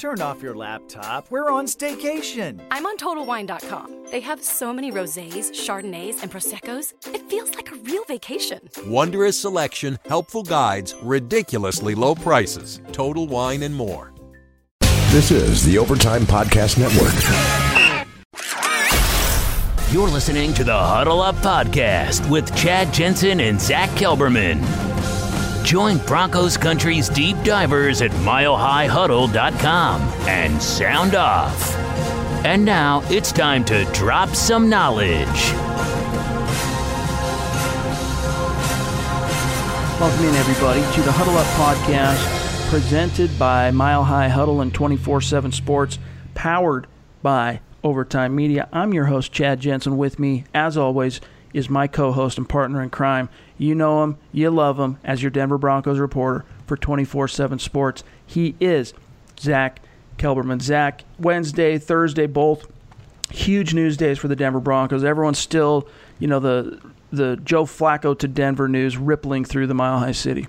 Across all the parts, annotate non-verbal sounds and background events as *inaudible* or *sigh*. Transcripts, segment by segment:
Turn off your laptop. We're on staycation. I'm on TotalWine.com. They have so many rosés, chardonnays, and proseccos. It feels like a real vacation. Wondrous selection, helpful guides, ridiculously low prices. Total Wine and more. This is the Overtime Podcast Network. You're listening to the Huddle Up Podcast with Chad Jensen and Zack Kelberman. Join Broncos Country's deep divers at milehighhuddle.com and sound off. And now it's time to drop some knowledge. Welcome in, everybody, to the Huddle Up Podcast, presented by Mile High Huddle and 24 7 Sports, powered by Overtime Media. I'm your host, Chad Jensen. With me, as always, is my co host and partner in crime. You know him, you love him as your Denver Broncos reporter for 24 7 Sports. He is Zack Kelberman. Zack, Wednesday, Thursday, both huge news days for the Denver Broncos. Everyone's still, you know, the the Joe Flacco to Denver news rippling through the Mile High City.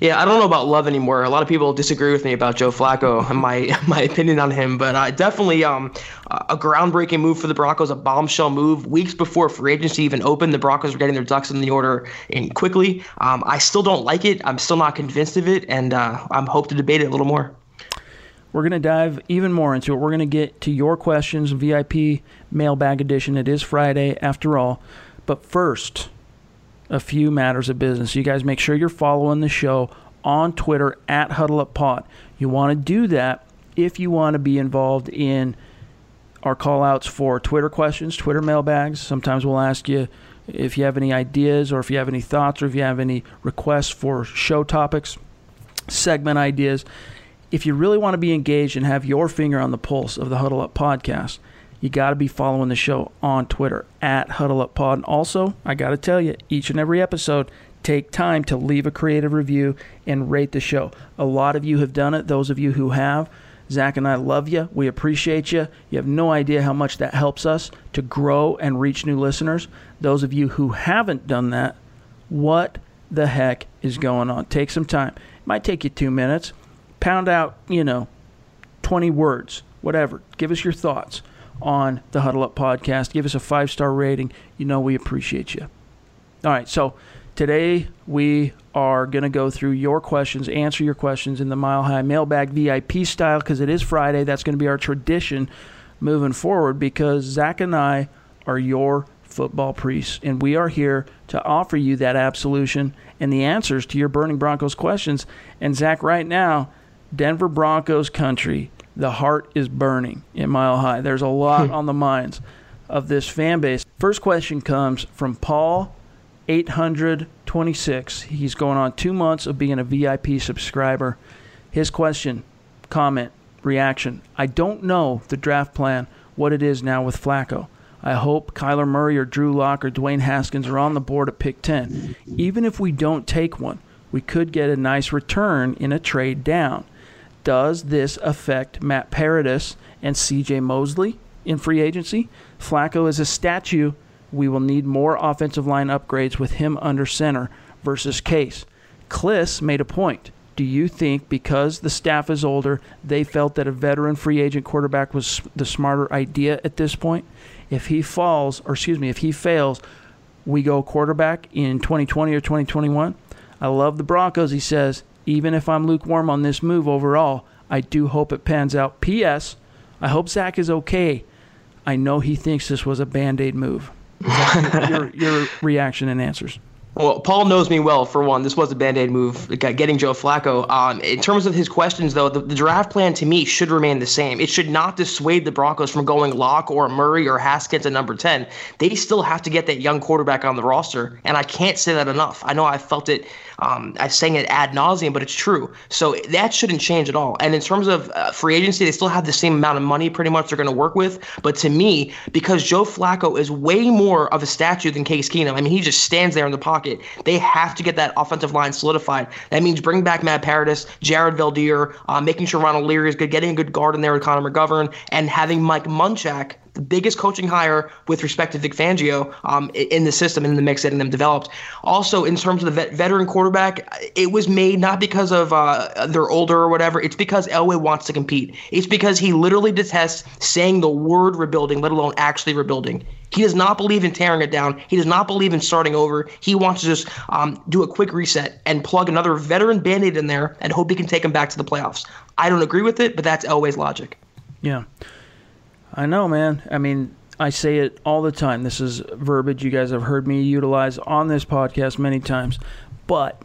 Yeah, I don't know about love anymore. A lot of people disagree with me about Joe Flacco *laughs* and my *laughs* my opinion on him, but uh, definitely um, a groundbreaking move for the Broncos, a bombshell move. Weeks before free agency even opened, the Broncos were getting their ducks in the order in quickly. Um, I still don't like it. I'm still not convinced of it, and uh, I'm hope to debate it a little more. We're going to dive even more into it. We're going to get to your questions, VIP mailbag edition. It is Friday after all. But first, a few matters of business. You guys make sure you're following the show on Twitter at HuddleUpPod. You want to do that if you want to be involved in our call outs for Twitter questions, Twitter mailbags. Sometimes we'll ask you if you have any ideas or if you have any thoughts or if you have any requests for show topics, segment ideas. If you really want to be engaged and have your finger on the pulse of the Huddle Up podcast, you got to be following the show on Twitter at Huddle Up Pod. And also, I got to tell you, each and every episode, take time to leave a creative review and rate the show. A lot of you have done it. Those of you who have, Zack and I love you. We appreciate you. You have no idea how much that helps us to grow and reach new listeners. Those of you who haven't done that, what the heck is going on? Take some time. It might take you two minutes. Pound out, you know, 20 words, whatever. Give us your thoughts on the Huddle Up podcast. Give us a five star rating. You know we appreciate you. All right, so today we are going to go through your questions, answer your questions in the Mile High Mailbag VIP style because it is Friday. That's going to be our tradition moving forward because Zack and I are your football priests, and we are here to offer you that absolution and the answers to your burning Broncos questions. And Zack, right now, Denver Broncos country the heart is burning in Mile High. There's a lot hmm. on the minds of this fan base. First question comes from Paul 826. He's going on two months of being a VIP subscriber. His question, comment, reaction. I don't know the draft plan, what it is now with Flacco. I hope Kyler Murray or Drew Lock or Dwayne Haskins are on the board at pick 10. Even if we don't take one, we could get a nice return in a trade down does this affect Matt Paradis and CJ Mosley in free agency? Flacco is a statue. We will need more offensive line upgrades with him under center versus Case. Kliss made a point. Do you think because the staff is older, they felt that a veteran free agent quarterback was the smarter idea at this point? If he falls, or excuse me, if he fails, we go quarterback in 2020 or 2021. I love the Broncos, he says even if I'm lukewarm on this move overall, I do hope it pans out. P.S. I hope Zack is okay. I know he thinks this was a band aid move. *laughs* your, your reaction and answers. Well, Paul knows me well. For one, this was a band-aid move, getting Joe Flacco. Um, in terms of his questions, though, the, the, draft plan to me should remain the same. It should not dissuade the Broncos from going Lock or Murray or Haskins at number ten. They still have to get that young quarterback on the roster, and I can't say that enough. I know I felt it um, I'm saying it ad nauseum, but it's true. So that shouldn't change at all. And in terms of uh, free agency, they still have the same amount of money pretty much they're going to work with. But to me, because Joe Flacco is way more of a statue than Case Keenum, I mean, he just stands there in the pocket. They have to get that offensive line solidified. That means bring back Matt Paradis, Jared Veldheer, uh, making sure Ronald Leary is good, getting a good guard in there with Connor McGovern, and having Mike Munchak the biggest coaching hire with respect to Vic Fangio um, in the system and in the mix getting them developed. Also, in terms of the vet, veteran quarterback, it was made not because of uh, they're older or whatever. It's because Elway wants to compete. It's because he literally detests saying the word rebuilding, let alone actually rebuilding. He does not believe in tearing it down. He does not believe in starting over. He wants to just um, do a quick reset and plug another veteran band aid in there and hope he can take him back to the playoffs. I don't agree with it, but that's Elway's logic. Yeah. I know, man. I mean, I say it all the time. This is verbiage you guys have heard me utilize on this podcast many times. But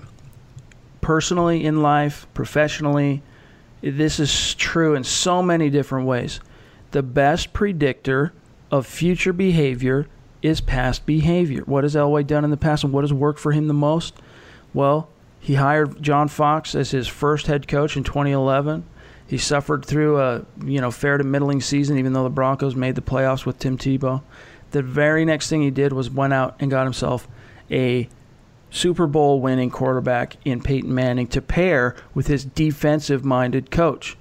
personally, in life, professionally, this is true in so many different ways. The best predictor of future behavior is past behavior. What has Elway done in the past and what has worked for him the most? Well, he hired John Fox as his first head coach in 2011. He suffered through a you know fair to middling season, even though the Broncos made the playoffs with Tim Tebow. The very next thing he did was went out and got himself a Super Bowl winning quarterback in Peyton Manning to pair with his defensive minded coach.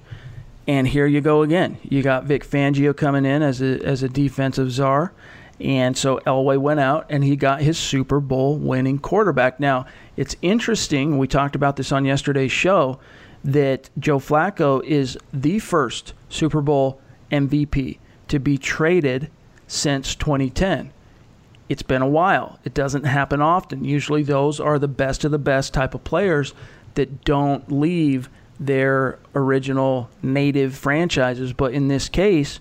And here you go again. You got Vic Fangio coming in as a as a defensive czar. And so Elway went out and he got his Super Bowl winning quarterback. Now, it's interesting, we talked about this on yesterday's show, that Joe Flacco is the first Super Bowl MVP to be traded since 2010. It's been a while. It doesn't happen often. Usually, those are the best of the best type of players that don't leave their original native franchises. But in this case,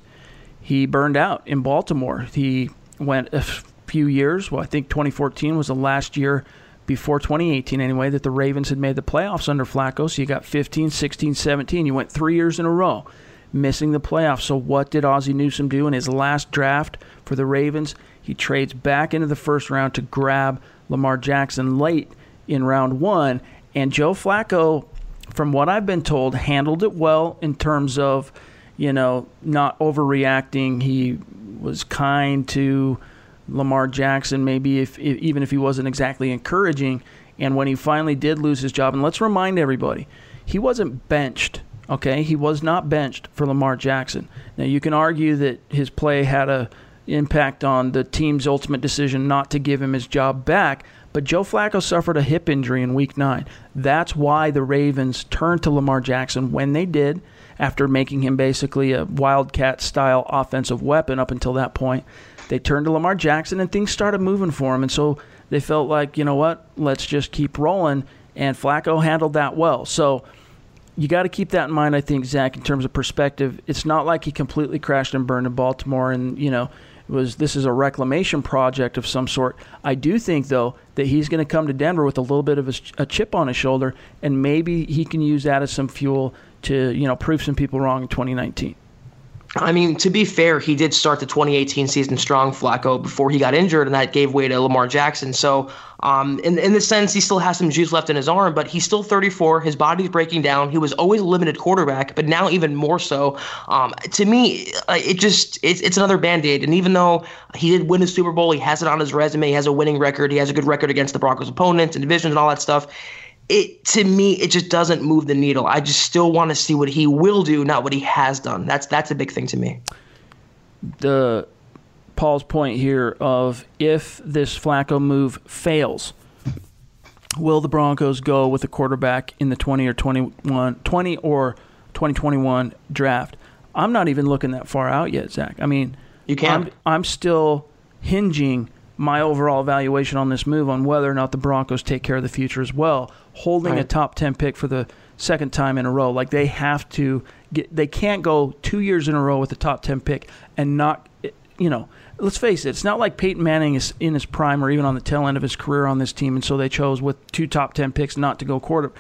he burned out in Baltimore. He went a few years. Well, I think 2014 was the last year before 2018 anyway that the Ravens had made the playoffs under Flacco. So you got 15, 16, 17. You went three years in a row missing the playoffs. So what did Ozzie Newsome do in his last draft for the Ravens? He trades back into the first round to grab Lamar Jackson late in round one. And Joe Flacco, from what I've been told, handled it well in terms of, you know, not overreacting. He was kind to Lamar Jackson, maybe if, if even if he wasn't exactly encouraging. And when he finally did lose his job, and let's remind everybody, he wasn't benched. Okay, he was not benched for Lamar Jackson. Now you can argue that his play had a impact on the team's ultimate decision not to give him his job back. But Joe Flacco suffered a hip injury in week nine. That's why the Ravens turned to Lamar Jackson when they did, after making him basically a wildcat style offensive weapon up until that point. They turned to Lamar Jackson and things started moving for him. And so they felt like, you know what, let's just keep rolling. And Flacco handled that well. So you got to keep that in mind, I think, Zack, in terms of perspective. It's not like he completely crashed and burned in Baltimore and, you know, was this is a reclamation project of some sort. I do think though that he's going to come to Denver with a little bit of a, a, chip on his shoulder, and maybe he can use that as some fuel to you know prove some people wrong in 2019. I mean, to be fair, he did start the 2018 season strong, Flacco, before he got injured, and that gave way to Lamar Jackson. So, um, in in the sense, he still has some juice left in his arm, but he's still 34. His body's breaking down. He was always a limited quarterback, but now even more so. Um, to me, it just it's it's another band aid. And even though he did win a Super Bowl, he has it on his resume. He has a winning record. He has a good record against the Broncos' opponents and divisions and all that stuff it to me it just doesn't move the needle. I just still want to see what he will do, not what he has done. That's that's a big thing to me. The Paul's point here of if this Flacco move fails, will the Broncos go with a quarterback in the 20 or 21 20 or 2021 draft? I'm not even looking that far out yet, Zack. I mean, you can. I'm, I'm still hinging my overall evaluation on this move on whether or not the Broncos take care of the future as well. Holding right. a top 10 pick for the second time in a row. Like they have to get, they can't go two years in a row with a top 10 pick and not, you know, let's face it, it's not like Peyton Manning is in his prime or even on the tail end of his career on this team. And so they chose with two top 10 picks not to go quarter.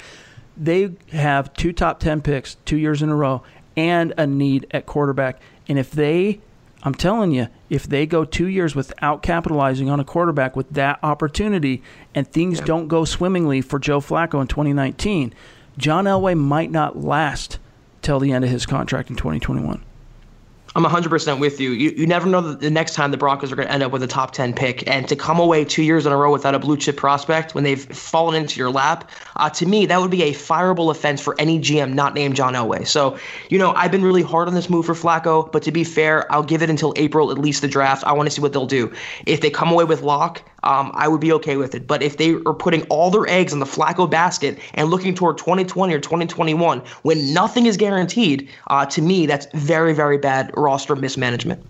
They have two top 10 picks two years in a row and a need at quarterback. And if they I'm telling you, if they go two years without capitalizing on a quarterback with that opportunity and things don't go swimmingly for Joe Flacco in 2019, John Elway might not last till the end of his contract in 2021. I'm 100% with you. You, you never know the next time the Broncos are going to end up with a top 10 pick. And to come away two years in a row without a blue chip prospect when they've fallen into your lap, uh, to me, that would be a fireable offense for any GM not named John Elway. So, you know, I've been really hard on this move for Flacco, but to be fair, I'll give it until April, at least the draft. I want to see what they'll do. If they come away with Lock, um, I would be okay with it. But if they are putting all their eggs in the Flacco basket and looking toward 2020 or 2021 when nothing is guaranteed, uh, to me, that's very, very bad roster mismanagement.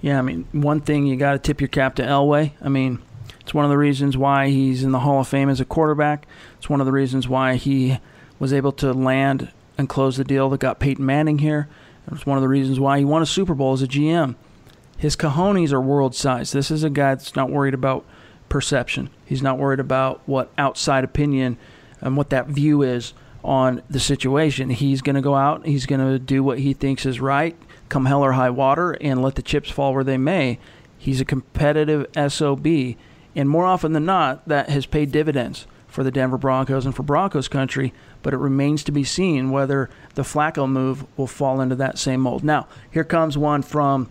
Yeah, I mean, one thing you got to tip your cap to Elway. I mean, it's one of the reasons why he's in the Hall of Fame as a quarterback. It's one of the reasons why he was able to land and close the deal that got Peyton Manning here. It's one of the reasons why he won a Super Bowl as a GM. His cojones are world size. This is a guy that's not worried about perception. He's not worried about what outside opinion and what that view is on the situation. He's going to go out, he's going to do what he thinks is right, come hell or high water, and let the chips fall where they may. He's a competitive SOB, and more often than not, that has paid dividends for the Denver Broncos and for Broncos country, but it remains to be seen whether the Flacco move will fall into that same mold. Now, here comes one from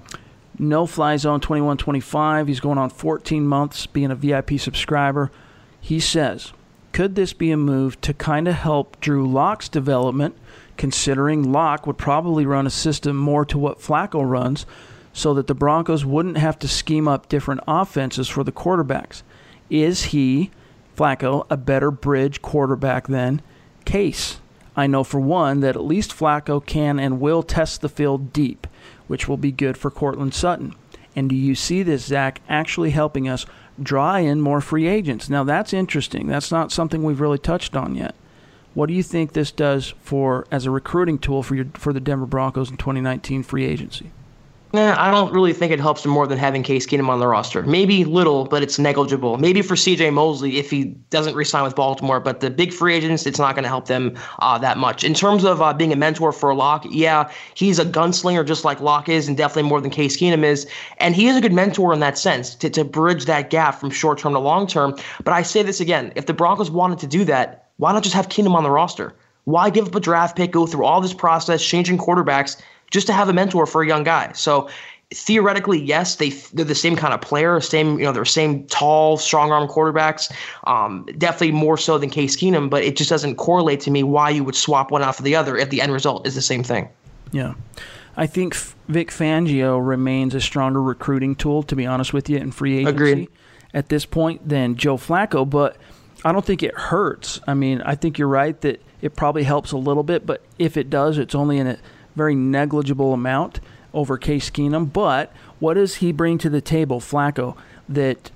no Fly Zone 2125. He's going on 14 months being a VIP subscriber. He says, could this be a move to kind of help Drew Lock's development, considering Lock would probably run a system more to what Flacco runs, so that the Broncos wouldn't have to scheme up different offenses for the quarterbacks? Is he, Flacco, a better bridge quarterback than Case? I know for one that at least Flacco can and will test the field deep which will be good for Courtland Sutton. And do you see this, Zack, actually helping us draw in more free agents? Now, that's interesting. That's not something we've really touched on yet. What do you think this does for as a recruiting tool for your for the Denver Broncos in 2019 free agency? I don't really think it helps him more than having Case Keenum on the roster. Maybe little, but it's negligible. Maybe for C.J. Mosley if he doesn't resign with Baltimore, but the big free agents, it's not going to help them uh, that much. In terms of uh, being a mentor for Lock, yeah, he's a gunslinger just like Lock is, and definitely more than Case Keenum is. And he is a good mentor in that sense to, to bridge that gap from short term to long term. But I say this again: if the Broncos wanted to do that, why not just have Keenum on the roster? Why give up a draft pick, go through all this process, changing quarterbacks? Just to have a mentor for a young guy. So theoretically, yes, they they're the same kind of player, same you know they're same tall, strong arm quarterbacks. Um, definitely more so than Case Keenum, but it just doesn't correlate to me why you would swap one out for the other if the end result is the same thing. Yeah. I think Vic Fangio remains a stronger recruiting tool, to be honest with you, in free agency Agreed. at this point than Joe Flacco. But I don't think it hurts. I mean, I think you're right that it probably helps a little bit, but if it does, it's only in a very negligible amount over Case Keenum. But what does he bring to the table, Flacco? That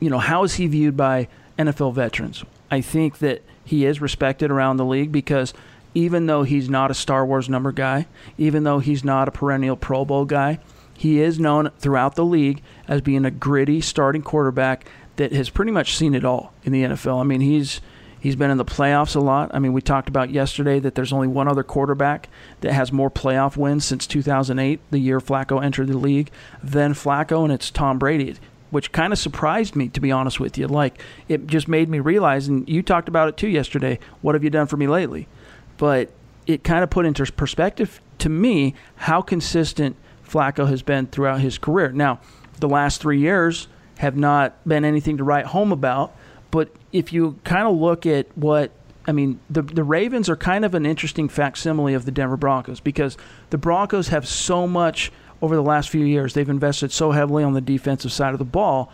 you know, how is he viewed by NFL veterans? I think that he is respected around the league because even though he's not a Star Wars number guy, even though he's not a perennial Pro Bowl guy, he is known throughout the league as being a gritty starting quarterback that has pretty much seen it all in the NFL. I mean, he's He's been in the playoffs a lot. I mean, we talked about yesterday that there's only one other quarterback that has more playoff wins since 2008, the year Flacco entered the league, than Flacco, and it's Tom Brady, which kind of surprised me, to be honest with you. Like, it just made me realize, and you talked about it too yesterday, what have you done for me lately? But it kind of put into perspective to me how consistent Flacco has been throughout his career. Now, the last three years have not been anything to write home about but if you kind of look at what I mean, the the Ravens are kind of an interesting facsimile of the Denver Broncos because the Broncos have so much over the last few years. They've invested so heavily on the defensive side of the ball,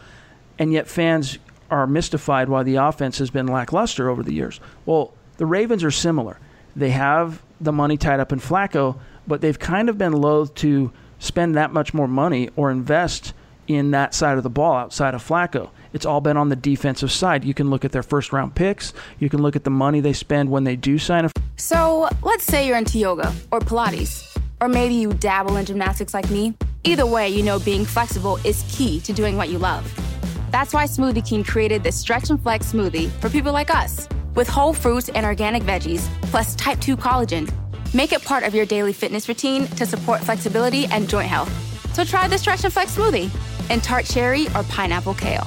and yet fans are mystified why the offense has been lackluster over the years. Well, the Ravens are similar. They have the money tied up in Flacco, but they've kind of been loath to spend that much more money or invest in that side of the ball outside of Flacco. It's all been on the defensive side. You can look at their first round picks. You can look at the money they spend when they do sign a. So let's say you're into yoga or Pilates, or maybe you dabble in gymnastics like me. Either way, you know being flexible is key to doing what you love. That's why Smoothie King created this Stretch and Flex smoothie for people like us, with whole fruits and organic veggies, plus type 2 collagen. Make it part of your daily fitness routine to support flexibility and joint health. So try the Stretch and Flex smoothie in tart cherry or pineapple kale.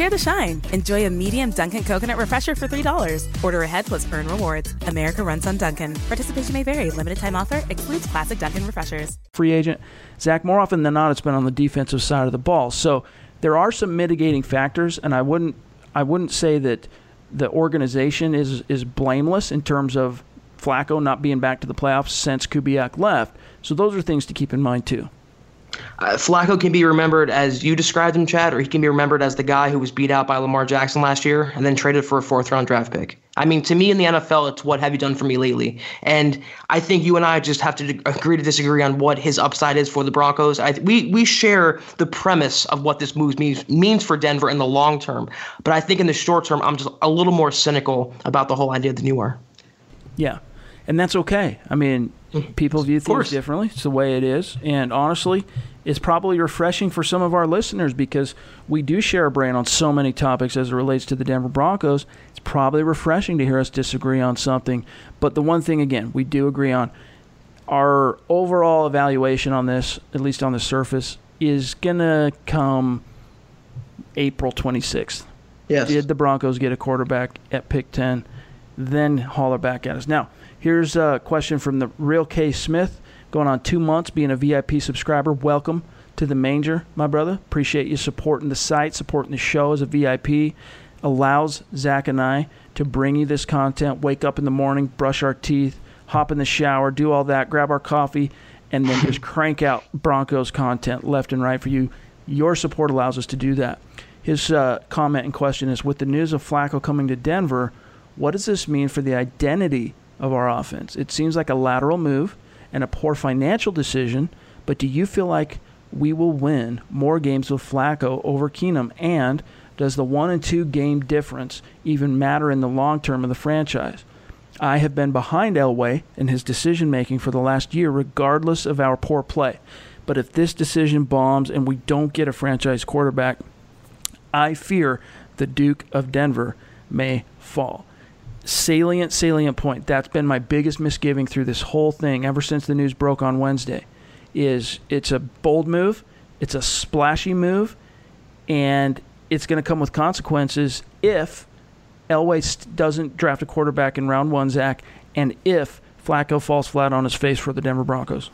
Share the shine. Enjoy a medium Dunkin' coconut refresher for $3. Order ahead plus earn rewards. America runs on Dunkin'. Participation may vary. Limited time offer excludes classic Dunkin' refreshers. Free agent. Zack, more often than not, it's been on the defensive side of the ball. So there are some mitigating factors, and I wouldn't, I wouldn't say that the organization is is blameless in terms of Flacco not being back to the playoffs since Kubiak left. So those are things to keep in mind too. Uh, Flacco can be remembered as you described him, Chad, or he can be remembered as the guy who was beat out by Lamar Jackson last year and then traded for a fourth round draft pick. I mean, to me in the NFL, it's what have you done for me lately? And I think you and I just have to agree to disagree on what his upside is for the Broncos. I, we we share the premise of what this move means means for Denver in the long term, but I think in the short term, I'm just a little more cynical about the whole idea than you are. Yeah, and that's okay. I mean, Mm-hmm. people view things differently. It's the way it is, and honestly, it's probably refreshing for some of our listeners because we do share a brain on so many topics as it relates to the Denver Broncos. It's probably refreshing to hear us disagree on something. But the one thing, again, we do agree on our overall evaluation on this, at least on the surface, is going to come April 26th. Yes. Did the Broncos get a quarterback at pick 10? Then holler back at us. Now, here's a question from the real K. Smith going on two months being a VIP subscriber. Welcome to the manger, my brother. Appreciate you supporting the site, supporting the show as a VIP. Allows Zach and I to bring you this content, wake up in the morning, brush our teeth, hop in the shower, do all that, grab our coffee, and then just crank out Broncos content left and right for you. Your support allows us to do that. His uh, comment and question is With the news of Flacco coming to Denver, what does this mean for the identity of our offense? It seems like a lateral move and a poor financial decision, but do you feel like we will win more games with Flacco over Keenum? And does the one and two game difference even matter in the long term of the franchise? I have been behind Elway in his decision making for the last year, regardless of our poor play. But if this decision bombs and we don't get a franchise quarterback, I fear the Duke of Denver may fall salient, salient point. That's been my biggest misgiving through this whole thing ever since the news broke on Wednesday. Is it's a bold move, it's a splashy move, and it's going to come with consequences if Elway doesn't draft a quarterback in round one, Zack, and if Flacco falls flat on his face for the Denver Broncos.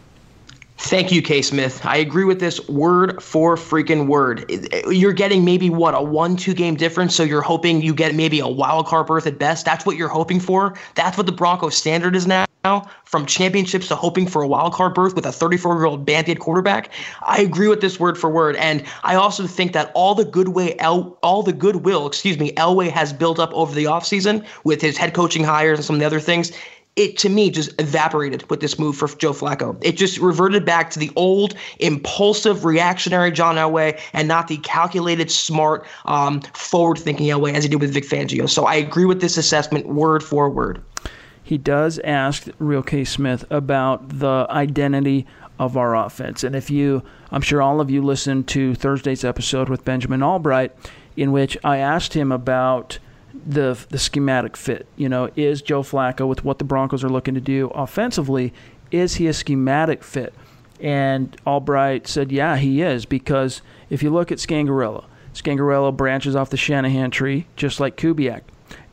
Thank you, K. Smith. I agree with this word for freaking word. You're getting maybe what a one-two game difference, so you're hoping you get maybe a wild card berth at best. That's what you're hoping for. That's what the Broncos standard is now. From championships to hoping for a wild card berth with a 34-year-old band-aid quarterback. I agree with this word for word, and I also think that all the good way, El, all the goodwill, excuse me, Elway has built up over the offseason with his head coaching hires and some of the other things it to me just evaporated with this move for Joe Flacco. It just reverted back to the old impulsive reactionary John Elway and not the calculated, smart, um, forward-thinking Elway as he did with Vic Fangio. So I agree with this assessment word for word. He does ask Real K Smith about the identity of our offense, and if you, I'm sure all of you listened to Thursday's episode with Benjamin Albright, in which I asked him about the the schematic fit. You know, is Joe Flacco with what the Broncos are looking to do offensively? Is he a schematic fit? And Albright said, yeah, he is because if you look at Scangarello, Scangarello branches off the Shanahan tree just like Kubiak,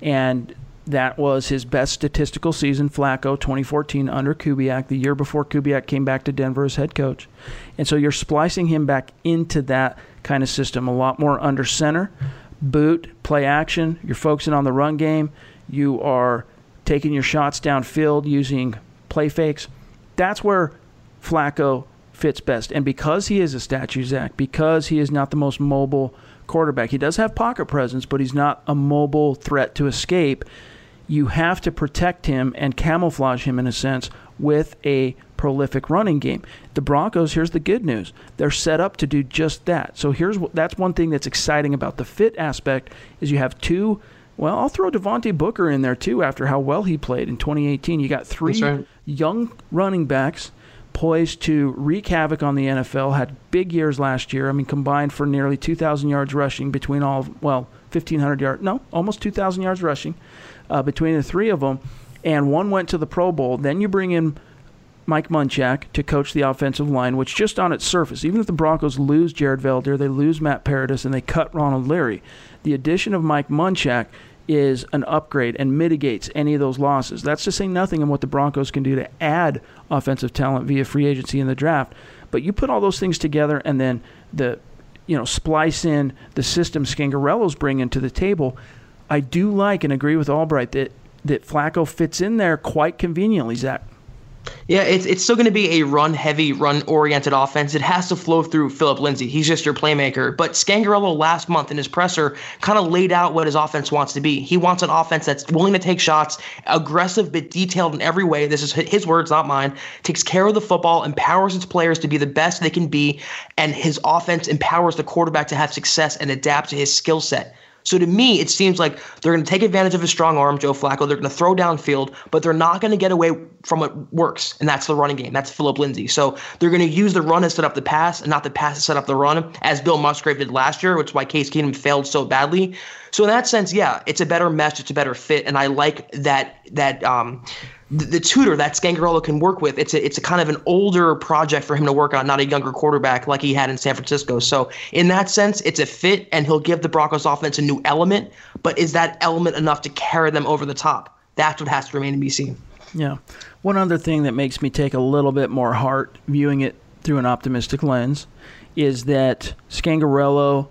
and that was his best statistical season, Flacco 2014 under Kubiak, the year before Kubiak came back to Denver as head coach. And so you're splicing him back into that kind of system, a lot more under center, boot, play action. You're focusing on the run game. You are taking your shots downfield using play fakes. That's where Flacco fits best. And because he is a statue, Zack, because he is not the most mobile quarterback, he does have pocket presence, but he's not a mobile threat to escape. You have to protect him and camouflage him in a sense with a prolific running game. The Broncos, here's the good news. They're set up to do just that. So here's what that's one thing that's exciting about the fit aspect is you have two well, I'll throw Devontae Booker in there too after how well he played in 2018. You got three right. young running backs, poised to wreak havoc on the NFL. Had big years last year. I mean, combined for nearly 2,000 yards rushing between all, well, 1,500 yards, no, almost 2,000 yards rushing uh, between the three of them. And one went to the Pro Bowl. Then you bring in Mike Munchak to coach the offensive line, which just on its surface, even if the Broncos lose Jared Veldheer, they lose Matt Paradis, and they cut Ronald Leary, the addition of Mike Munchak is an upgrade and mitigates any of those losses. That's to say nothing on what the Broncos can do to add offensive talent via free agency in the draft. But you put all those things together and then the you know, splice in the system Scangarello's bringing to the table. I do like and agree with Albright that that Flacco fits in there quite conveniently, Zack. Yeah, it's it's still going to be a run heavy, run oriented offense. It has to flow through Philip Lindsay. He's just your playmaker. But Scangarello last month in his presser kind of laid out what his offense wants to be. He wants an offense that's willing to take shots, aggressive but detailed in every way. This is his words, not mine. Takes care of the football, empowers its players to be the best they can be, and his offense empowers the quarterback to have success and adapt to his skill set. So to me, it seems like they're going to take advantage of his strong arm, Joe Flacco. They're going to throw downfield, but they're not going to get away from what works, and that's the running game. That's Philip Lindsay. So they're going to use the run to set up the pass, and not the pass to set up the run, as Bill Musgrave did last year, which is why Case Keenum failed so badly. So in that sense, yeah, it's a better mesh, it's a better fit, and I like that that um, the, tutor that Scangarello can work with. It's a it's a kind of an older project for him to work on, not a younger quarterback like he had in San Francisco. So in that sense, it's a fit, and he'll give the Broncos offense a new element. But is that element enough to carry them over the top? That's what has to remain to be seen. Yeah. One other thing that makes me take a little bit more heart viewing it through an optimistic lens is that Scangarello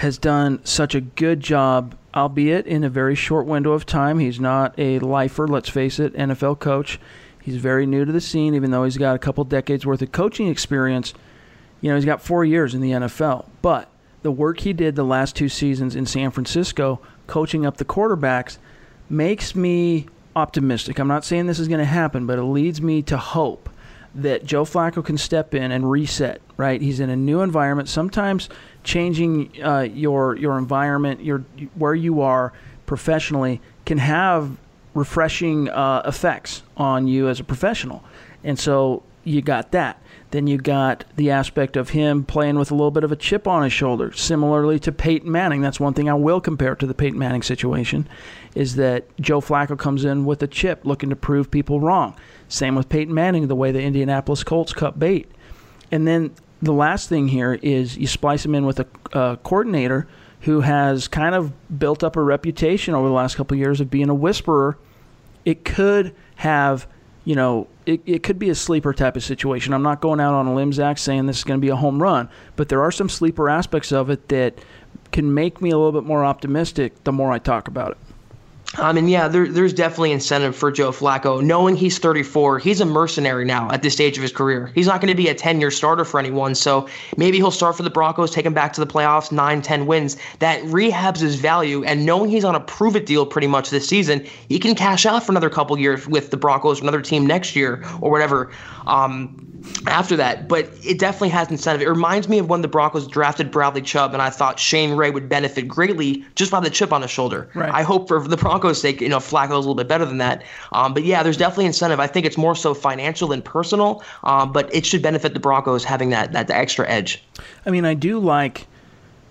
has done such a good job, albeit in a very short window of time. He's not a lifer, let's face it, NFL coach. He's very new to the scene, even though he's got a couple decades worth of coaching experience. You know, he's got four years in the NFL. But the work he did the last two seasons in San Francisco, coaching up the quarterbacks, makes me optimistic. I'm not saying this is going to happen, but it leads me to hope that Joe Flacco can step in and reset, right? He's in a new environment. Sometimes changing uh, your your environment, your where you are professionally, can have refreshing uh, effects on you as a professional. And so you got that. Then you got the aspect of him playing with a little bit of a chip on his shoulder, similarly to Peyton Manning. That's one thing I will compare to the Peyton Manning situation, is that Joe Flacco comes in with a chip, looking to prove people wrong. Same with Peyton Manning, the way the Indianapolis Colts cut bait. And then the last thing here is you splice him in with a, a coordinator who has kind of built up a reputation over the last couple of years of being a whisperer. It could have, you know, it, it could be a sleeper type of situation. I'm not going out on a limb, Zack, saying this is going to be a home run, but there are some sleeper aspects of it that can make me a little bit more optimistic the more I talk about it. I mean, yeah, there, there's definitely incentive for Joe Flacco. Knowing he's 34, he's a mercenary now at this stage of his career. He's not going to be a 10 year starter for anyone. So maybe he'll start for the Broncos, take him back to the playoffs, 9, 10 wins. That rehabs his value. And knowing he's on a prove it deal pretty much this season, he can cash out for another couple years with the Broncos, another team next year or whatever. Um, after that, but it definitely has incentive. It reminds me of when the Broncos drafted Bradley Chubb, and I thought Shane Ray would benefit greatly just by the chip on his shoulder. Right. I hope for the Broncos' sake, you know, Flacco's a little bit better than that. Um, but yeah, there's definitely incentive. I think it's more so financial than personal, um, but it should benefit the Broncos having that that extra edge. I mean, I do like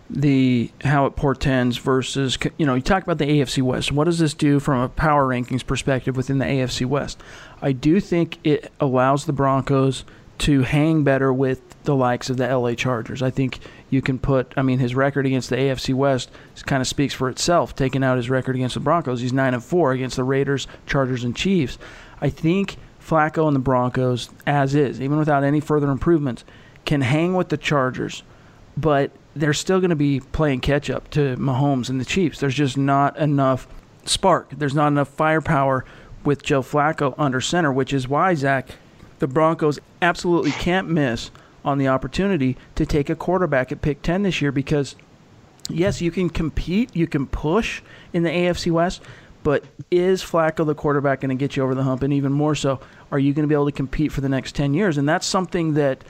the how it portends versus you know you talk about the AFC West. What does this do from a power rankings perspective within the AFC West? I do think it allows the Broncos to hang better with the likes of the LA Chargers. I think you can put I mean his record against the AFC West kind of speaks for itself. Taking out his record against the Broncos, he's 9 and 4 against the Raiders, Chargers and Chiefs. I think Flacco and the Broncos as is, even without any further improvements, can hang with the Chargers, but they're still going to be playing catch up to Mahomes and the Chiefs. There's just not enough spark. There's not enough firepower with Joe Flacco under center, which is why Zack, the Broncos absolutely can't miss on the opportunity to take a quarterback at pick 10 this year because yes, you can compete, you can push in the AFC West, but is Flacco the quarterback going to get you over the hump? And even more so, are you going to be able to compete for the next 10 years? And that's something that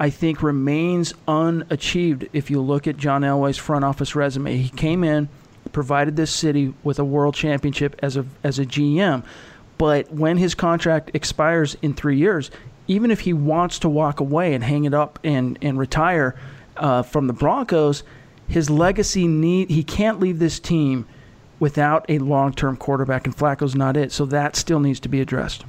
I think remains unachieved if you look at John Elway's front office resume. He came in, provided this city with a world championship as a as a GM, but when his contract expires in 3 years, even if he wants to walk away and hang it up and and retire uh, from the Broncos, his legacy need he can't leave this team without a long term quarterback, and Flacco's not it. So that still needs to be addressed.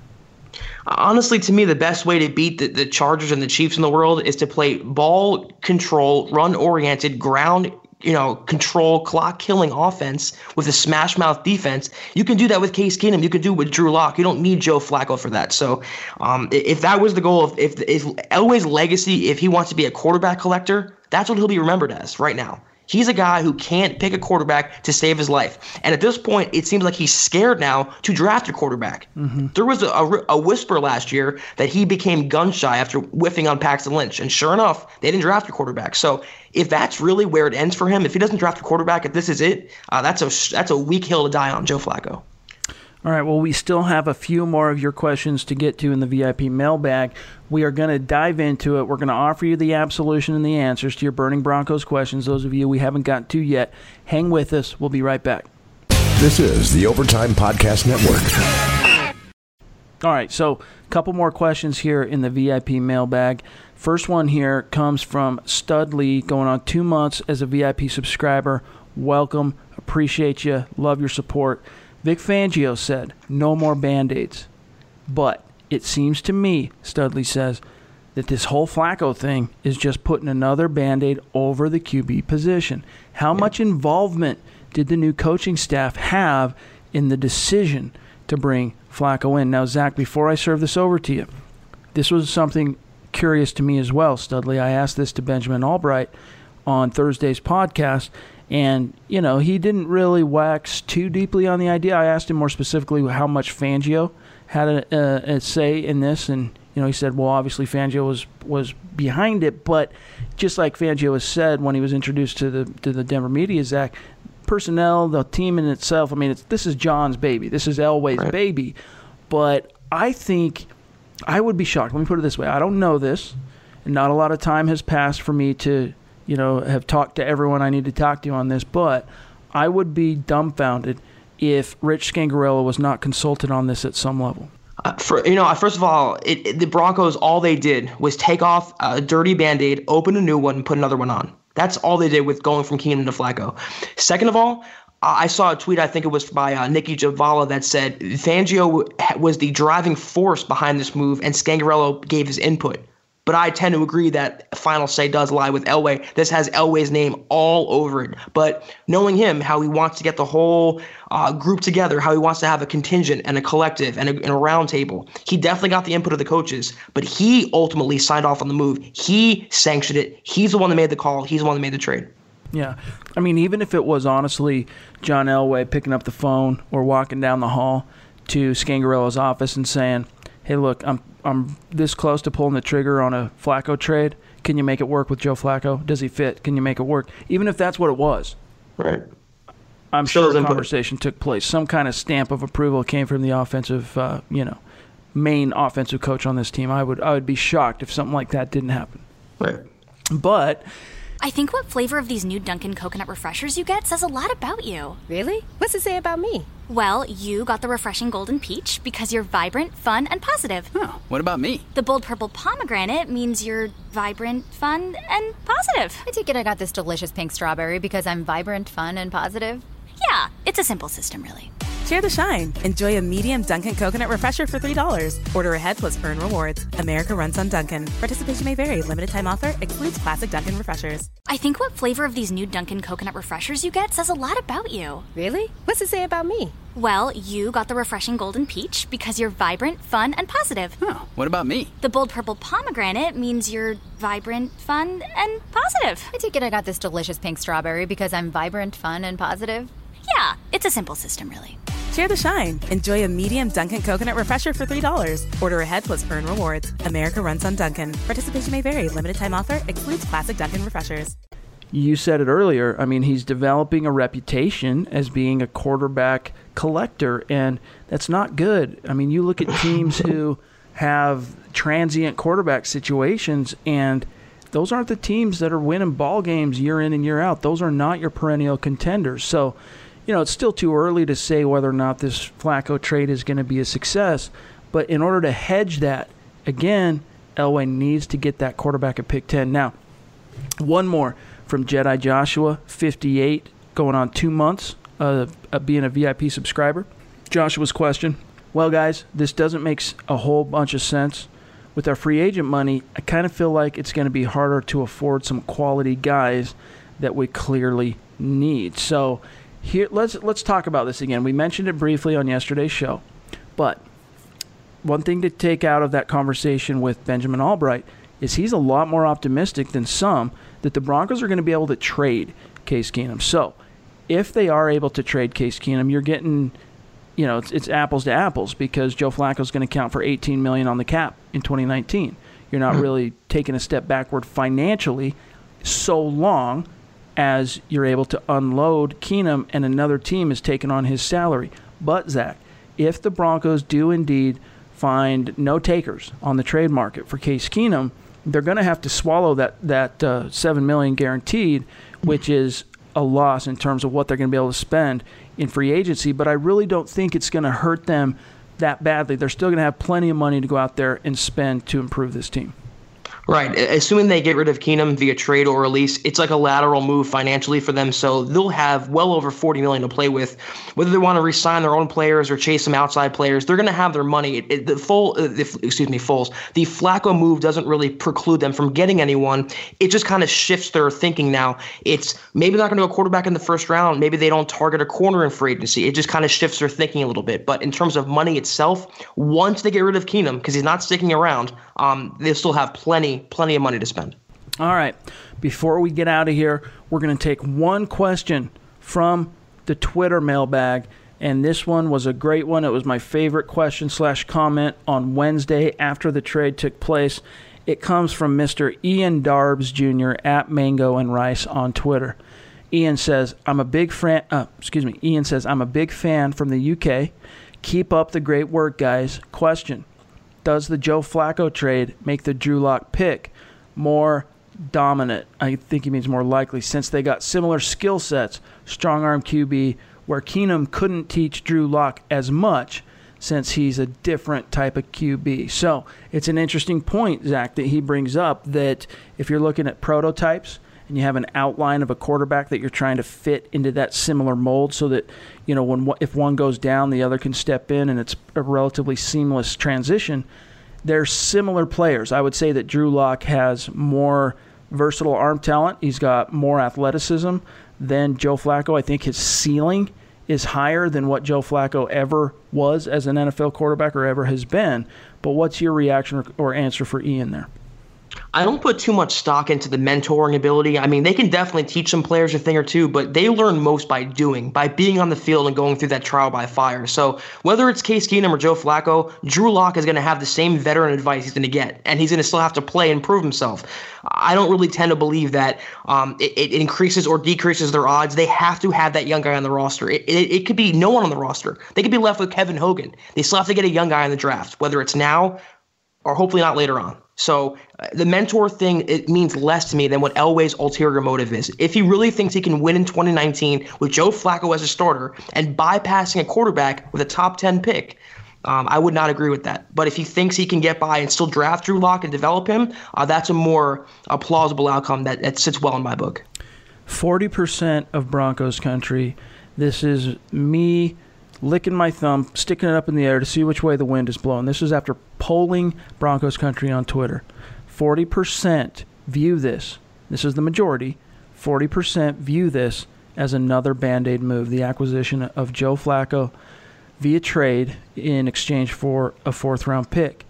Honestly, to me, the best way to beat the, the Chargers and the Chiefs in the world is to play ball control, run oriented, ground you know, control, clock killing offense with a smash mouth defense. You can do that with Case Keenum. You can do it with Drew Lock. You don't need Joe Flacco for that. So, um, if that was the goal, of, if if Elway's legacy, if he wants to be a quarterback collector, that's what he'll be remembered as right now. He's a guy who can't pick a quarterback to save his life. And at this point, it seems like he's scared now to draft a quarterback. Mm-hmm. There was a, a, a, whisper last year that he became gun shy after whiffing on Paxton Lynch. And sure enough, they didn't draft a quarterback. So if that's really where it ends for him, if he doesn't draft a quarterback, if this is it, uh, that's a that's a weak hill to die on, Joe Flacco. All right, well, we still have a few more of your questions to get to in the VIP mailbag. We are going to dive into it. We're going to offer you the absolution and the answers to your Burning Broncos questions. Those of you we haven't gotten to yet, hang with us. We'll be right back. This is the Overtime Podcast Network. All right, so a couple more questions here in the VIP mailbag. First one here comes from Studley, going on two months as a VIP subscriber. Welcome, appreciate you, love your support. Vic Fangio said, no more band aids. But it seems to me, Studley says, that this whole Flacco thing is just putting another band aid over the QB position. How much involvement did the new coaching staff have in the decision to bring Flacco in? Now, Zack, before I serve this over to you, this was something curious to me as well, Studley. I asked this to Benjamin Albright on Thursday's podcast, and, you know, he didn't really wax too deeply on the idea. I asked him more specifically how much Fangio had a, a, a say in this. And, you know, he said, well, obviously Fangio was, was behind it. But just like Fangio has said when he was introduced to the, to the Denver media, Zack, personnel, the team in itself, I mean, it's, this is John's baby. This is Elway's right. baby. But I think I would be shocked. Let me put it this way I don't know this. And not a lot of time has passed for me to you know, have talked to everyone I need to talk to on this, but I would be dumbfounded if Rich Scangarello was not consulted on this at some level. Uh, for you know, first of all, it, it, the Broncos all they did was take off a dirty band-aid, open a new one, and put another one on. That's all they did with going from Keenum to Flacco. Second of all, I saw a tweet, I think it was by uh, Nicki Jhabvala, that said Fangio was the driving force behind this move, and Scangarello gave his input. But I tend to agree that final say does lie with Elway. This has Elway's name all over it. But knowing him, how he wants to get the whole uh, group together, how he wants to have a contingent and a collective and a, and a roundtable, he definitely got the input of the coaches. But he ultimately signed off on the move. He sanctioned it. He's the one that made the call. He's the one that made the trade. Yeah. I mean, even if it was honestly John Elway picking up the phone or walking down the hall to Scangarello's office and saying, hey, look, I'm I'm this close to pulling the trigger on a Flacco trade. Can you make it work with Joe Flacco? Does he fit? Can you make it work? Even if that's what it was. Right. I'm sure a conversation took place. Some kind of stamp of approval came from the offensive, uh, you know, main offensive coach on this team. I would I would be shocked if something like that didn't happen. Right. But I think what flavor of these new Dunkin' coconut refreshers you get says a lot about you. Really? What's it say about me? Well, you got the refreshing golden peach because you're vibrant, fun, and positive. Oh, what about me? The bold purple pomegranate means you're vibrant, fun, and positive. I take it I got this delicious pink strawberry because I'm vibrant, fun, and positive. Yeah, it's a simple system, really. Share the shine. Enjoy a medium Dunkin' coconut refresher for $3. Order ahead plus earn rewards. America runs on Dunkin'. Participation may vary. Limited time offer excludes classic Dunkin' refreshers. I think what flavor of these new Dunkin' coconut refreshers you get says a lot about you. Really? What's it say about me? Well, you got the refreshing golden peach because you're vibrant, fun, and positive. Oh, what about me? The bold purple pomegranate means you're vibrant, fun, and positive. I take it I got this delicious pink strawberry because I'm vibrant, fun, and positive. Yeah, it's a simple system, really. Share the shine. Enjoy a medium Dunkin' coconut refresher for $3. Order ahead plus earn rewards. America runs on Dunkin'. Participation may vary. Limited time offer excludes classic Dunkin' refreshers. You said it earlier. I mean, he's developing a reputation as being a quarterback collector, and that's not good. I mean, you look at teams *laughs* who have transient quarterback situations, and those aren't the teams that are winning ball games year in and year out. Those are not your perennial contenders. So, you know, it's still too early to say whether or not this Flacco trade is going to be a success. But in order to hedge that again, Elway needs to get that quarterback at pick 10. Now, one more from Jedi Joshua, 58, going on two months of, being a VIP subscriber. Joshua's question Well, guys, this doesn't make a whole bunch of sense. With our free agent money, I kind of feel like it's going to be harder to afford some quality guys that we clearly need. So, here let's let's talk about this again. We mentioned it briefly on yesterday's show, but one thing to take out of that conversation with Benjamin Albright is he's a lot more optimistic than some that the Broncos are going to be able to trade Case Keenum. So, if they are able to trade Case Keenum, you're getting, you know, it's, it's apples to apples because Joe Flacco is going to count for 18 million on the cap in 2019. You're not hmm. really taking a step backward financially, so long as you're able to unload Keenum and another team is taking on his salary. But Zack, if the Broncos do indeed find no takers on the trade market for Case Keenum, they're going to have to swallow that that uh, seven million guaranteed, which is a loss in terms of what they're going to be able to spend in free agency. But I really don't think it's going to hurt them that badly. They're still going to have plenty of money to go out there and spend to improve this team. Right. Assuming they get rid of Keenum via trade or release, it's like a lateral move financially for them. So they'll have well over 40 million to play with. Whether they want to re-sign their own players or chase some outside players, they're going to have their money. It, it, the full, uh, the, excuse me, Foles. The Flacco move doesn't really preclude them from getting anyone. It just kind of shifts their thinking now. It's maybe not going to go quarterback in the first round. Maybe they don't target a corner in free agency. It just kind of shifts their thinking a little bit. But in terms of money itself, once they get rid of Keenum because he's not sticking around, um, they still have plenty, plenty of money to spend. All right. Before we get out of here, we're going to take one question from the Twitter mailbag. And this one was a great one. It was my favorite question slash comment on Wednesday after the trade took place. It comes from Mr. Ian Darbs Jr. at Mango and Rice on Twitter. Ian says, "I'm a big fan." Uh, excuse me. Ian says, "I'm a big fan from the UK. Keep up the great work, guys." Question: does the Joe Flacco trade make the Drew Lock pick more dominant? I think he means more likely since they got similar skill sets, strong arm QB, where Keenum couldn't teach Drew Lock as much since he's a different type of QB. So it's an interesting point, Zack, that he brings up that if you're looking at prototypes, and you have an outline of a quarterback that you're trying to fit into that similar mold so that you know when if one goes down the other can step in and it's a relatively seamless transition. They're similar players. I would say that drew lock has more versatile arm talent. He's got more athleticism than joe flacco. I think his ceiling is higher than what joe flacco ever was as an nfl quarterback or ever has been. But what's your reaction or answer for ian there I don't put too much stock into the mentoring ability. I mean, they can definitely teach some players a thing or two, but they learn most by doing, by being on the field and going through that trial by fire. So whether it's Case Keenum or Joe Flacco, Drew Lock is going to have the same veteran advice he's going to get, and he's going to still have to play and prove himself. I don't really tend to believe that um, it, it, increases or decreases their odds. They have to have that young guy on the roster. It, it, it could be no one on the roster. They could be left with Kevin Hogan. They still have to get a young guy in the draft, whether it's now or hopefully not later on. So uh, the mentor thing it means less to me than what Elway's ulterior motive is. If he really thinks he can win in 2019 with Joe Flacco as a starter and bypassing a quarterback with a top 10 pick, um, I would not agree with that. But if he thinks he can get by and still draft Drew Lock and develop him, uh, that's a more a plausible outcome that, that sits well in my book. 40% of Broncos country. This is me licking my thumb, sticking it up in the air to see which way the wind is blowing. This is after polling Broncos country on Twitter. 40% view this, this is the majority, 40% view this as another band aid move, the acquisition of Joe Flacco via trade in exchange for a fourth round pick.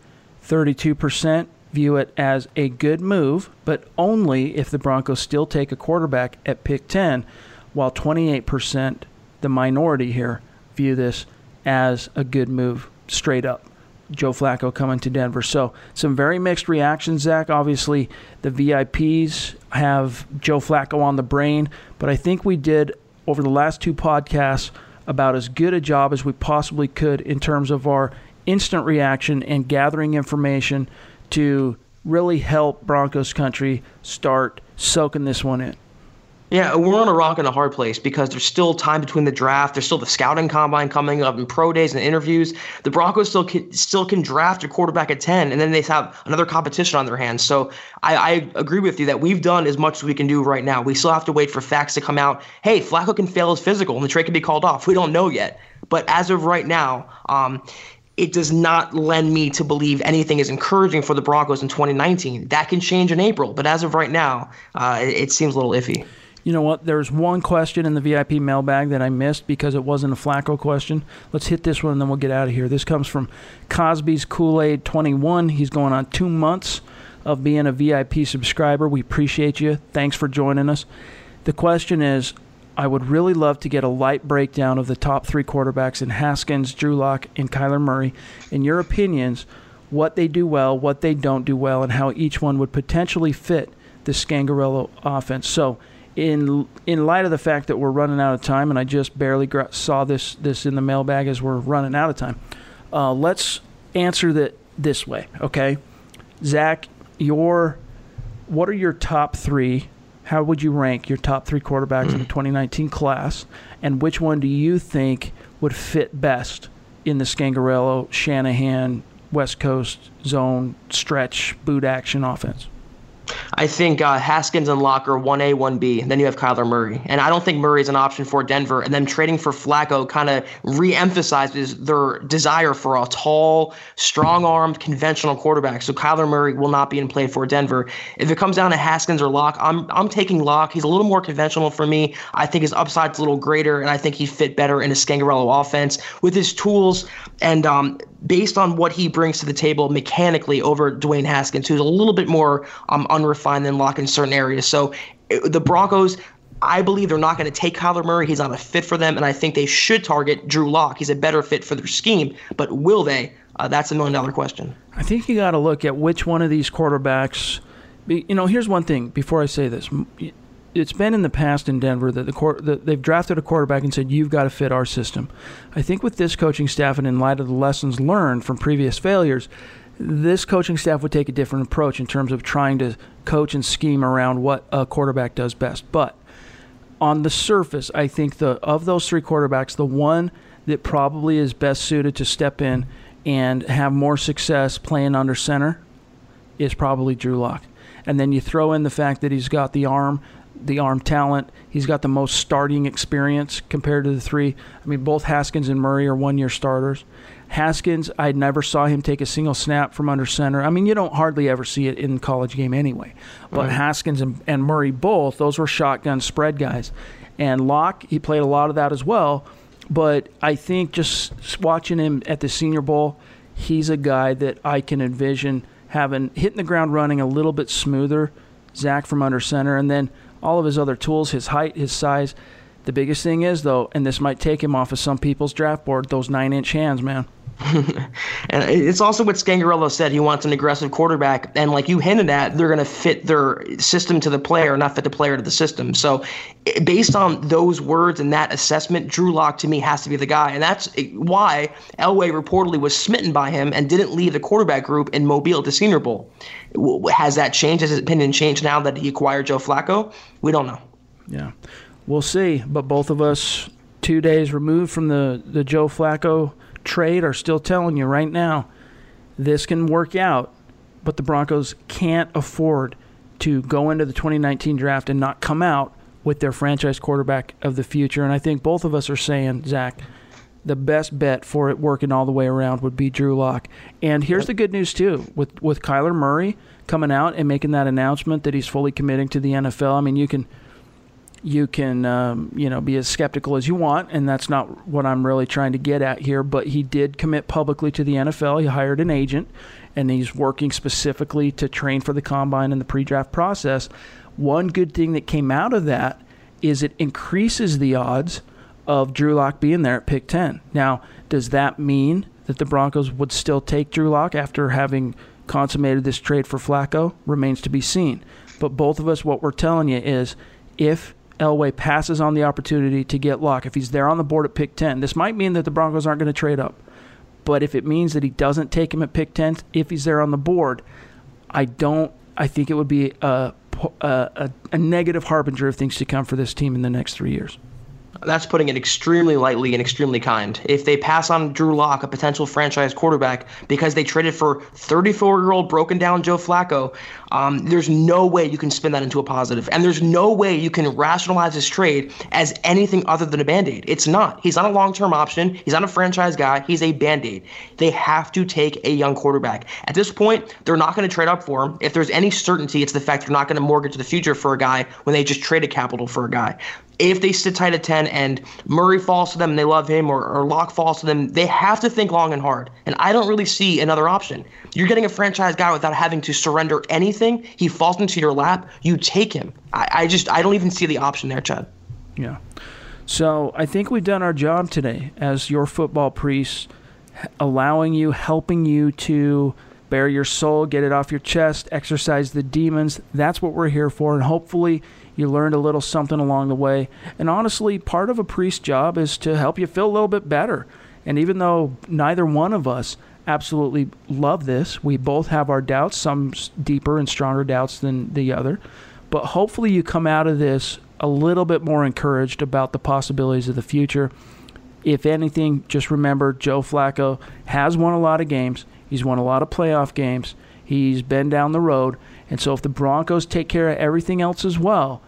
32% view it as a good move, but only if the Broncos still take a quarterback at pick 10, while 28%, the minority here, view this as a good move straight up. Joe Flacco coming to Denver. So, some very mixed reactions, Zack. Obviously, the VIPs have Joe Flacco on the brain, but I think we did over the last two podcasts about as good a job as we possibly could in terms of our instant reaction and gathering information to really help Broncos country start soaking this one in. Yeah, we're on a rock and a hard place because there's still time between the draft. There's still the scouting combine coming up and pro days and interviews. The Broncos still can, still can draft a quarterback at 10, and then they have another competition on their hands. So I, I agree with you that we've done as much as we can do right now. We still have to wait for facts to come out. Hey, Flacco can fail his physical, and the trade can be called off. We don't know yet. But as of right now, um, it does not lend me to believe anything is encouraging for the Broncos in 2019. That can change in April, but as of right now, uh, it, it seems a little iffy. You know what? There's one question in the VIP mailbag that I missed because it wasn't a Flacco question. Let's hit this one and then we'll get out of here. This comes from Cosby's Kool Aid 21. He's going on two months of being a VIP subscriber. We appreciate you. Thanks for joining us. The question is I would really love to get a light breakdown of the top three quarterbacks in Haskins, Drew Lock, and Kyler Murray. In your opinions, what they do well, what they don't do well, and how each one would potentially fit the Scangarello offense. So, in in light of the fact that we're running out of time, and I just barely gra- saw this this in the mailbag as we're running out of time, uh, let's answer that this way, okay? Zack, your what are your top three? How would you rank your top three quarterbacks in the *clears throat* 2019 class, and which one do you think would fit best in the Scangarello, Shanahan, West Coast zone stretch boot action offense? I think uh, Haskins and Locker 1A, 1B. Then you have Kyler Murray. And I don't think Murray is an option for Denver. And then trading for Flacco kind of re emphasizes their desire for a tall, strong armed, conventional quarterback. So Kyler Murray will not be in play for Denver. If it comes down to Haskins or Lock, I'm, I'm taking Lock. He's a little more conventional for me. I think his upside's a little greater, and I think he'd fit better in a Scangarello offense with his tools and um, based on what he brings to the table mechanically over Dwayne Haskins, who's a little bit more um, unrefined than Lock in certain areas. So it, the Broncos, I believe they're not going to take Kyler Murray. He's not a fit for them, and I think they should target Drew Lock. He's a better fit for their scheme, but will they? Uh, that's a million dollar question. I think you got to look at which one of these quarterbacks. You know, here's one thing before I say this it's been in the past in Denver that the court that they've drafted a quarterback and said you've got to fit our system. I think with this coaching staff and in light of the lessons learned from previous failures, this coaching staff would take a different approach in terms of trying to coach and scheme around what a quarterback does best. But on the surface, I think the of those three quarterbacks, the one that probably is best suited to step in and have more success playing under center is probably Drew Lock. And then you throw in the fact that he's got the arm the arm talent. He's got the most starting experience compared to the three. I mean, both Haskins and Murray are one year starters. Haskins, I never saw him take a single snap from under center. I mean, you don't hardly ever see it in college game anyway. But right. Haskins and, and Murray both, those were shotgun spread guys. And Lock, he played a lot of that as well. But I think just watching him at the Senior Bowl, he's a guy that I can envision having hitting the ground running a little bit smoother. Zack from under center, and then all of his other tools, his height, his size. The biggest thing is though, and this might take him off of some people's draft board, those nine inch hands, man. *laughs* and it's also what Scangarello said. He wants an aggressive quarterback, and like you hinted at, they're going to fit their system to the player, not fit the player to the system. So, based on those words and that assessment, Drew Lock to me has to be the guy, and that's why Elway reportedly was smitten by him and didn't leave the quarterback group in Mobile to Senior Bowl. Has that changed? Has his opinion changed now that he acquired Joe Flacco? We don't know. Yeah, we'll see. But both of us, two days removed from the the Joe Flacco trade, are still telling you right now, this can work out. But the Broncos can't afford to go into the 2019 draft and not come out with their franchise quarterback of the future. And I think both of us are saying, Zack, the best bet for it working all the way around would be Drew Lock. And here's the good news too, with with Kyler Murray coming out and making that announcement that he's fully committing to the NFL. I mean, you can you can um, you know be as skeptical as you want, and that's not what I'm really trying to get at here. But he did commit publicly to the NFL. He hired an agent, and he's working specifically to train for the combine and the pre-draft process. One good thing that came out of that is it increases the odds of Drew Lock being there at pick 10. Now, does that mean that the Broncos would still take Drew Lock after having consummated this trade for Flacco? Remains to be seen. But both of us, what we're telling you is if Elway passes on the opportunity to get Lock, if he's there on the board at pick 10, this might mean that the Broncos aren't going to trade up. But if it means that he doesn't take him at pick 10, if he's there on the board, I don't, I think it would be a a, a negative harbinger of things to come for this team in the next three years. That's putting it extremely lightly and extremely kind. If they pass on Drew Lock, a potential franchise quarterback, because they traded for 34 year old broken down Joe Flacco, um, there's no way you can spin that into a positive. And there's no way you can rationalize this trade as anything other than a band aid. It's not. He's not a long term option. He's not a franchise guy. He's a band aid. They have to take a young quarterback. At this point, they're not going to trade up for him. If there's any certainty, it's the fact they're not going to mortgage the future for a guy when they just traded capital for a guy if they sit tight at 10 and Murray falls to them and they love him or, or Lock falls to them, they have to think long and hard. And I don't really see another option. You're getting a franchise guy without having to surrender anything. He falls into your lap, you take him. I, I just, I don't even see the option there, Chad. Yeah. So I think we've done our job today as your football priests, allowing you, helping you to bare your soul, get it off your chest, exercise the demons. That's what we're here for. And hopefully, you learned a little something along the way. And honestly, part of a priest's job is to help you feel a little bit better. And even though neither one of us absolutely love this, we both have our doubts, some deeper and stronger doubts than the other. But hopefully, you come out of this a little bit more encouraged about the possibilities of the future. If anything, just remember Joe Flacco has won a lot of games. He's won a lot of playoff games. He's been down the road. And so if the Broncos take care of everything else as well,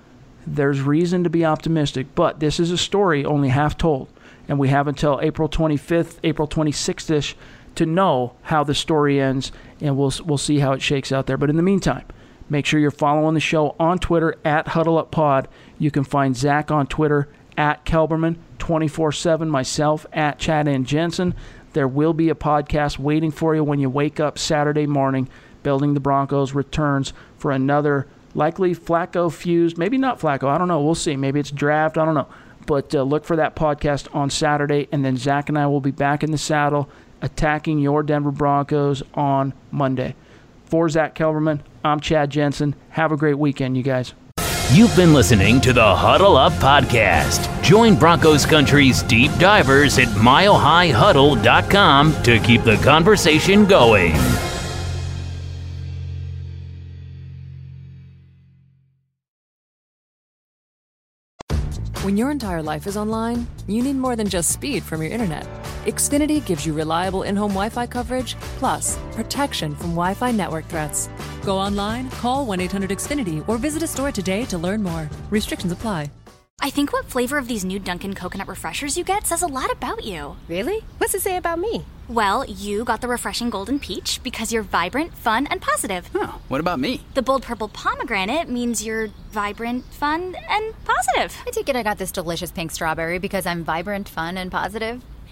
there's reason to be optimistic. But this is a story only half told. And we have until April 25th, April 26th ish to know how the story ends. And we'll, we'll see how it shakes out there. But in the meantime, make sure you're following the show on Twitter at Huddle Up Pod. You can find Zack on Twitter at Kelberman 24 7, myself at Chad and Jensen. There will be a podcast waiting for you when you wake up Saturday morning. Building the Broncos returns for another likely Flacco fused, maybe not Flacco. I don't know. We'll see. Maybe it's draft. I don't know. But uh, look for that podcast on Saturday, and then Zack and I will be back in the saddle attacking your Denver Broncos on Monday. For Zack Kelberman, I'm Chad Jensen. Have a great weekend, you guys. You've been listening to the Huddle Up Podcast. Join Broncos Country's deep divers at milehighhuddle.com to keep the conversation going. When your entire life is online, you need more than just speed from your internet. Xfinity gives you reliable in home Wi Fi coverage, plus protection from Wi Fi network threats. Go online, call 1 800 Xfinity, or visit a store today to learn more. Restrictions apply. I think what flavor of these new Dunkin' coconut refreshers you get says a lot about you. Really? What's it say about me? Well, you got the refreshing golden peach because you're vibrant, fun, and positive. Oh, what about me? The bold purple pomegranate means you're vibrant, fun, and positive. I take it I got this delicious pink strawberry because I'm vibrant, fun, and positive.